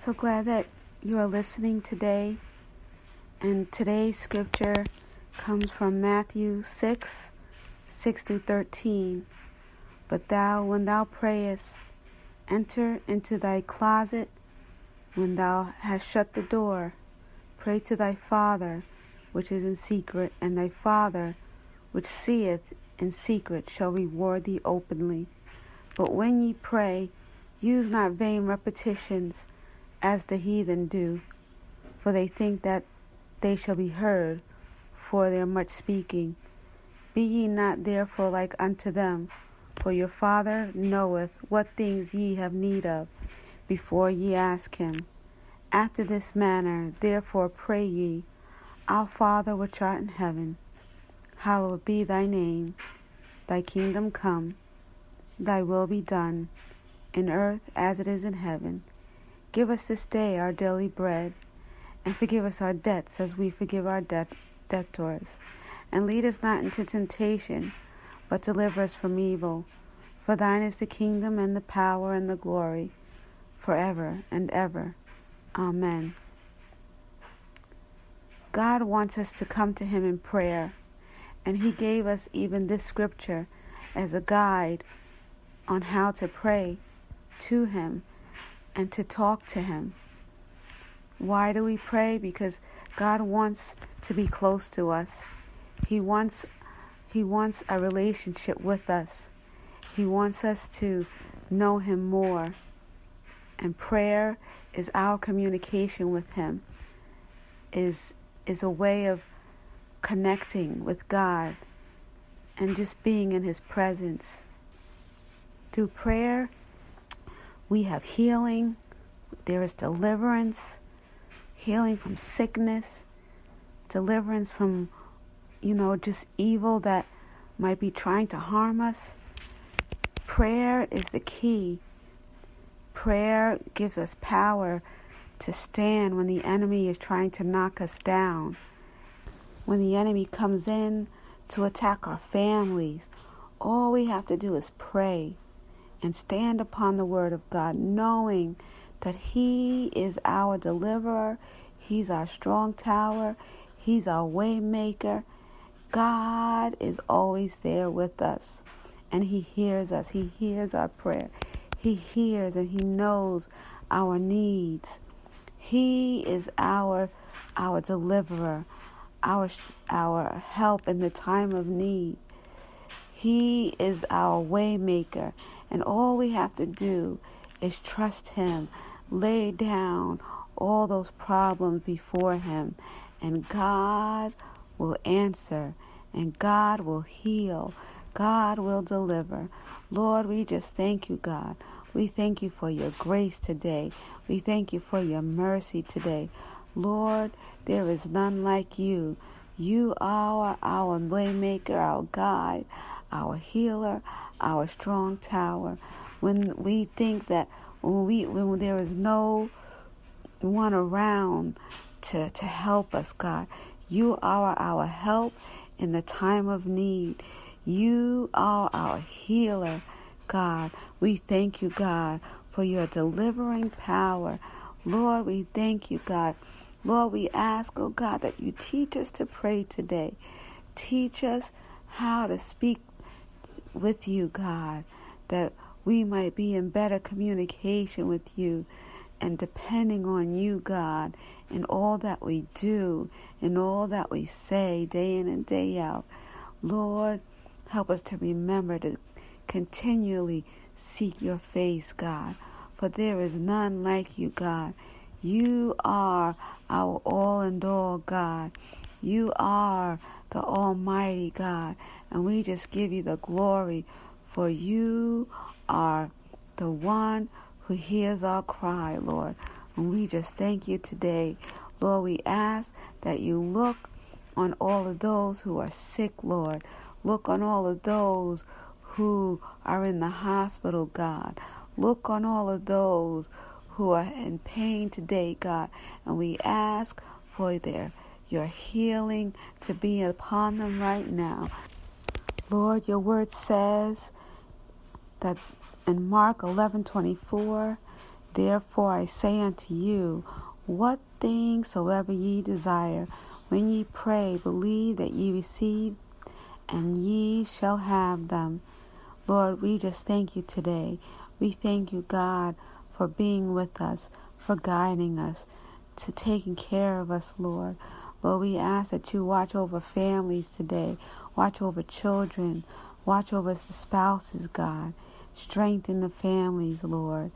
So glad that you are listening today. And today's scripture comes from Matthew 6 6 through 13. But thou, when thou prayest, enter into thy closet. When thou hast shut the door, pray to thy Father which is in secret, and thy Father which seeth in secret shall reward thee openly. But when ye pray, use not vain repetitions as the heathen do, for they think that they shall be heard for their much speaking. Be ye not therefore like unto them, for your Father knoweth what things ye have need of, before ye ask him. After this manner, therefore pray ye, Our Father which art in heaven, hallowed be thy name, thy kingdom come, thy will be done, in earth as it is in heaven. Give us this day our daily bread, and forgive us our debts as we forgive our debt, debtors. And lead us not into temptation, but deliver us from evil. For thine is the kingdom, and the power, and the glory, forever and ever. Amen. God wants us to come to Him in prayer, and He gave us even this scripture as a guide on how to pray to Him and to talk to Him. Why do we pray? Because God wants to be close to us. He wants he wants a relationship with us. He wants us to know him more. And prayer is our communication with him. Is is a way of connecting with God and just being in his presence. Through prayer, we have healing, there is deliverance, healing from sickness, deliverance from, you know, just evil that might be trying to harm us. Prayer is the key. Prayer gives us power to stand when the enemy is trying to knock us down. When the enemy comes in to attack our families, all we have to do is pray and stand upon the word of God, knowing that He is our deliverer, He's our strong tower, He's our waymaker. God is always there with us, and He hears us. He hears our prayer. He hears and He knows our needs. He is our our deliverer, our our help in the time of need. He is our waymaker, and all we have to do is trust him, lay down all those problems before him, and God will answer, and God will heal, God will deliver. Lord, we just thank you, God. We thank you for your grace today. We thank you for your mercy today. Lord, there is none like you. You are our waymaker, our guide, our healer, our strong tower. When we think that when we when there is no one around to, to help us, God, you are our help in the time of need. You are our healer, God. We thank you, God, for your delivering power. Lord, we thank you, God. Lord, we ask, oh God, that you teach us to pray today. Teach us how to speak with you, God, that we might be in better communication with you and depending on you, God, in all that we do, in all that we say, day in and day out. Lord, help us to remember to continually seek your face, God, for there is none like you, God. You are our all and all, God. You are the Almighty God, and we just give you the glory, for you are the one who hears our cry, Lord. And we just thank you today. Lord, we ask that you look on all of those who are sick, Lord. Look on all of those who are in the hospital, God. Look on all of those who are in pain today, God. And we ask for their your healing to be upon them right now. Lord, your word says that in Mark 11:24, therefore I say unto you, what things soever ye desire, when ye pray, believe that ye receive, and ye shall have them. Lord, we just thank you today. We thank you, God, for being with us, for guiding us, to taking care of us, Lord. Lord, we ask that you watch over families today, watch over children, watch over the spouses, God. Strengthen the families, Lord.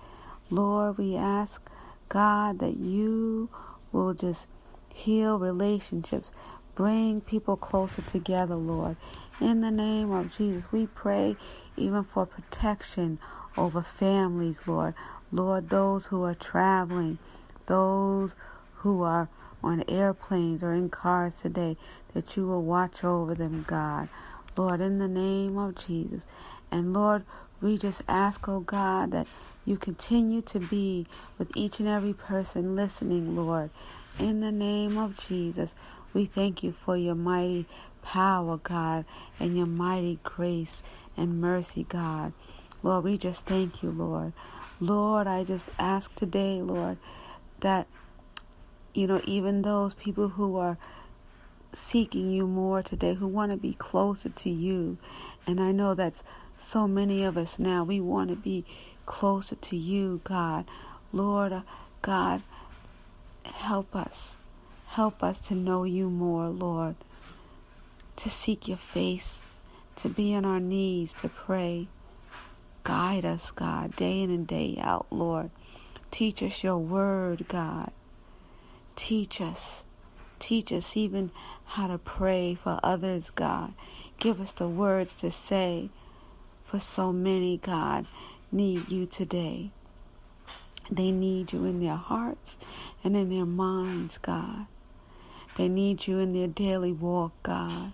Lord, we ask, God, that you will just heal relationships, bring people closer together, Lord. In the name of Jesus, we pray even for protection over families, Lord. Lord, those who are traveling, those who are on airplanes or in cars today, that you will watch over them, God. Lord, in the name of Jesus. And Lord, we just ask, oh God, that you continue to be with each and every person listening, Lord. In the name of Jesus, we thank you for your mighty power, God, and your mighty grace and mercy, God. Lord, we just thank you, Lord. Lord, I just ask today, Lord, that, you know, even those people who are seeking you more today, who want to be closer to you, and I know that's so many of us now, we want to be closer to you, God. Lord, uh, God, help us. Help us to know you more, Lord. To seek your face, to be on our knees, to pray. Guide us, God, day in and day out, Lord. Teach us your word, God. Teach us. Teach us even how to pray for others, God. Give us the words to say for so many, God, need you today. They need you in their hearts and in their minds, God. They need you in their daily walk, God.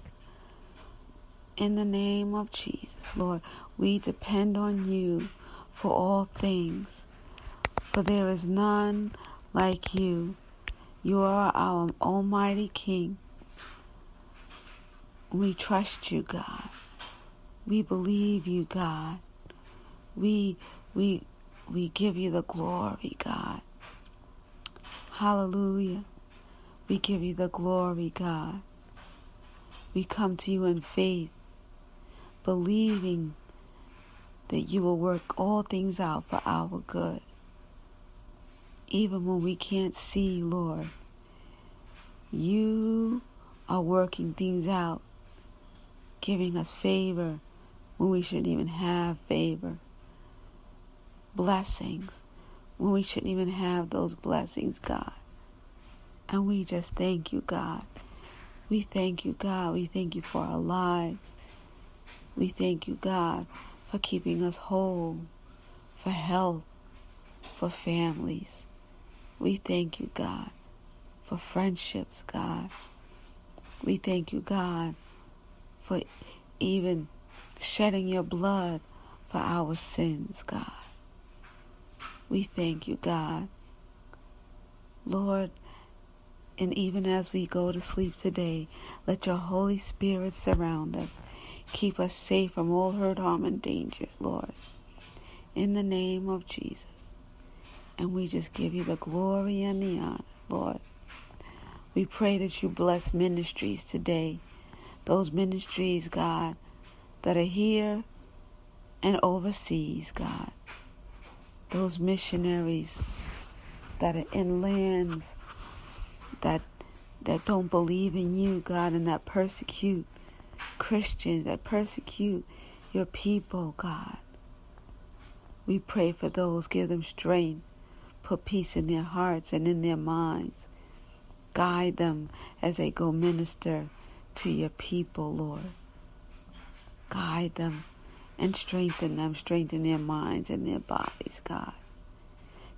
In the name of Jesus, Lord, we depend on you for all things. For there is none like you. You are our Almighty King. We trust you, God. We believe you, God. We we we give you the glory, God. Hallelujah. We give you the glory, God. We come to you in faith, believing that you will work all things out for our good. Even when we can't see, Lord, you are working things out, giving us favor when we shouldn't even have favor. Blessings when we shouldn't even have those blessings, God. And we just thank you, God. We thank you, God. We thank you for our lives. We thank you, God, for keeping us whole, for health, for families. We thank you, God, for friendships, God. We thank you, God, for even shedding your blood for our sins, God. We thank you, God. Lord, and even as we go to sleep today, let your Holy Spirit surround us. Keep us safe from all hurt, harm, and danger, Lord. In the name of Jesus. And we just give you the glory and the honor, Lord. We pray that you bless ministries today. Those ministries, God, that are here and overseas, God. Those missionaries that are in lands that that don't believe in you, God, and that persecute Christians, that persecute your people, God. We pray for those, give them strength, put peace in their hearts and in their minds. Guide them as they go minister to your people, Lord. Guide them and strengthen them, strengthen their minds and their bodies, God.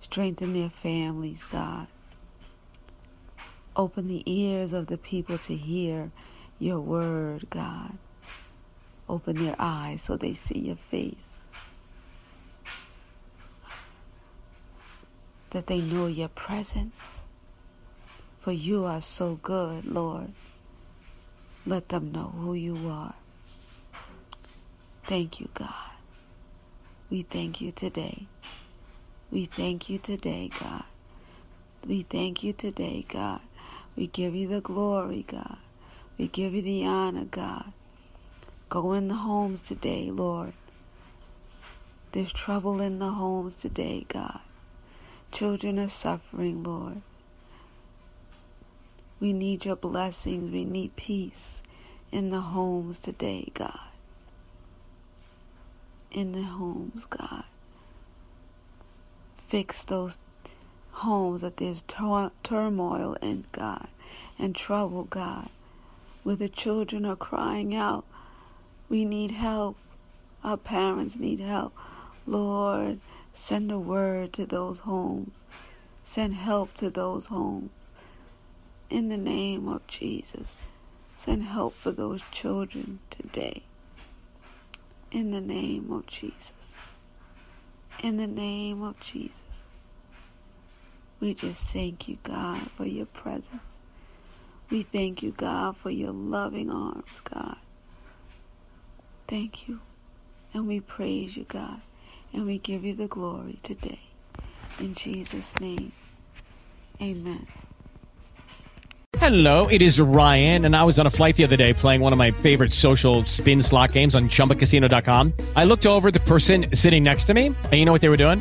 Strengthen their families, God. Open the ears of the people to hear your word, God. Open their eyes so they see your face. That they know your presence. For you are so good, Lord. Let them know who you are. Thank you, God. We thank you today. We thank you today, God. We thank you today, God. We give you the glory, God. We give you the honor, God. Go in the homes today, Lord. There's trouble in the homes today, God. Children are suffering, Lord. We need your blessings. We need peace in the homes today, God. In the homes, God. Fix those homes that there's tur- turmoil in, God, and trouble, God, where the children are crying out, We need help. Our parents need help. Lord, send a word to those homes. Send help to those homes. In the name of Jesus, send help for those children today. In the name of Jesus. In the name of Jesus. We just thank you, God, for your presence. We thank you, God, for your loving arms, God. Thank you. And we praise you, God. And we give you the glory today. In Jesus' name, amen. Hello, it is Ryan, and I was on a flight the other day playing one of my favorite social spin slot games on chumbacasino.com. I looked over the person sitting next to me, and you know what they were doing?